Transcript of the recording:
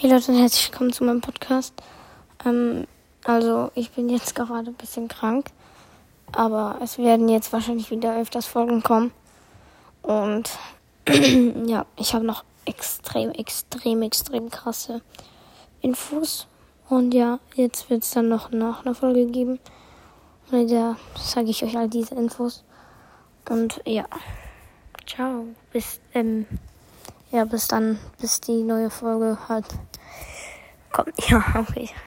Hey Leute und herzlich willkommen zu meinem Podcast. Ähm, also ich bin jetzt gerade ein bisschen krank, aber es werden jetzt wahrscheinlich wieder öfters Folgen kommen. Und ja, ich habe noch extrem, extrem, extrem krasse Infos. Und ja, jetzt wird es dann noch nach einer Folge geben. Und da sage ich euch all diese Infos. Und ja, ciao, bis ähm, ja, bis dann, bis die neue Folge halt kommt. Ja, okay.